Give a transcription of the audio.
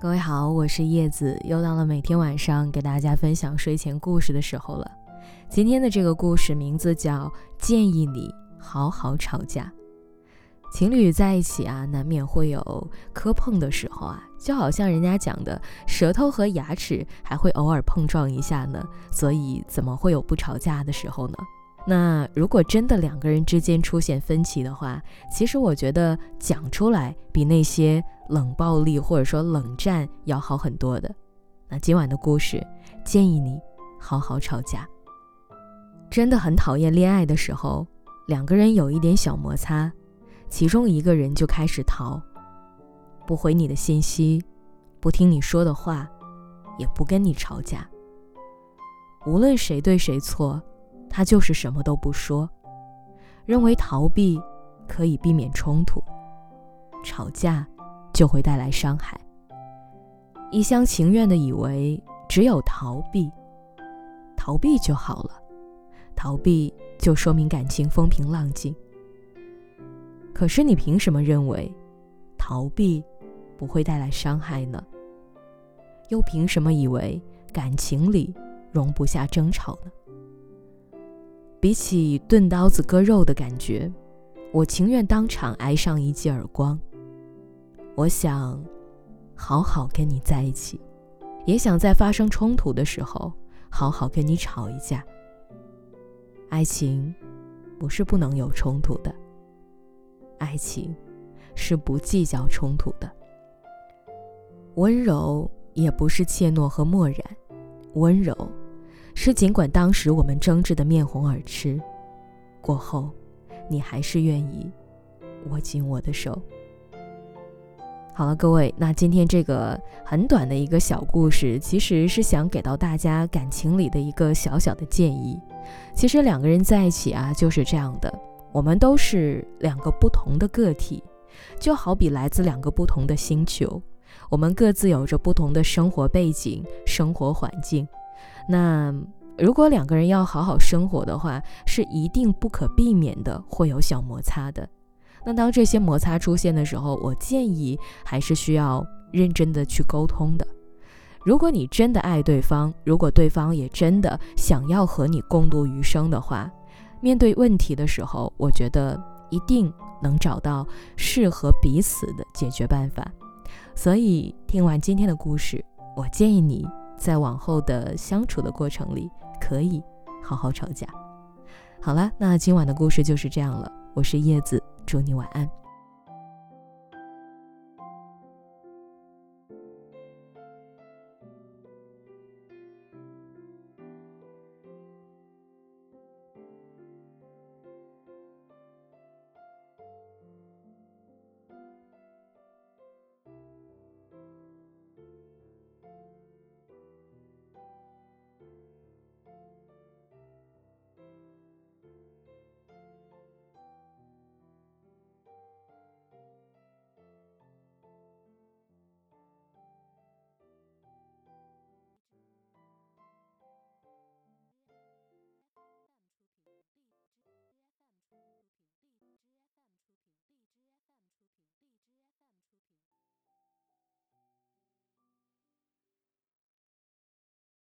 各位好，我是叶子，又到了每天晚上给大家分享睡前故事的时候了。今天的这个故事名字叫《建议你好好吵架》。情侣在一起啊，难免会有磕碰的时候啊，就好像人家讲的，舌头和牙齿还会偶尔碰撞一下呢。所以怎么会有不吵架的时候呢？那如果真的两个人之间出现分歧的话，其实我觉得讲出来比那些冷暴力或者说冷战要好很多的。那今晚的故事建议你好好吵架。真的很讨厌恋爱的时候，两个人有一点小摩擦，其中一个人就开始逃，不回你的信息，不听你说的话，也不跟你吵架。无论谁对谁错。他就是什么都不说，认为逃避可以避免冲突，吵架就会带来伤害。一厢情愿的以为只有逃避，逃避就好了，逃避就说明感情风平浪静。可是你凭什么认为逃避不会带来伤害呢？又凭什么以为感情里容不下争吵呢？比起钝刀子割肉的感觉，我情愿当场挨上一记耳光。我想好好跟你在一起，也想在发生冲突的时候好好跟你吵一架。爱情不是不能有冲突的，爱情是不计较冲突的。温柔也不是怯懦和漠然，温柔。是尽管当时我们争执的面红耳赤，过后，你还是愿意握紧我的手。好了，各位，那今天这个很短的一个小故事，其实是想给到大家感情里的一个小小的建议。其实两个人在一起啊，就是这样的，我们都是两个不同的个体，就好比来自两个不同的星球，我们各自有着不同的生活背景、生活环境。那如果两个人要好好生活的话，是一定不可避免的会有小摩擦的。那当这些摩擦出现的时候，我建议还是需要认真的去沟通的。如果你真的爱对方，如果对方也真的想要和你共度余生的话，面对问题的时候，我觉得一定能找到适合彼此的解决办法。所以听完今天的故事，我建议你。在往后的相处的过程里，可以好好吵架。好了，那今晚的故事就是这样了。我是叶子，祝你晚安。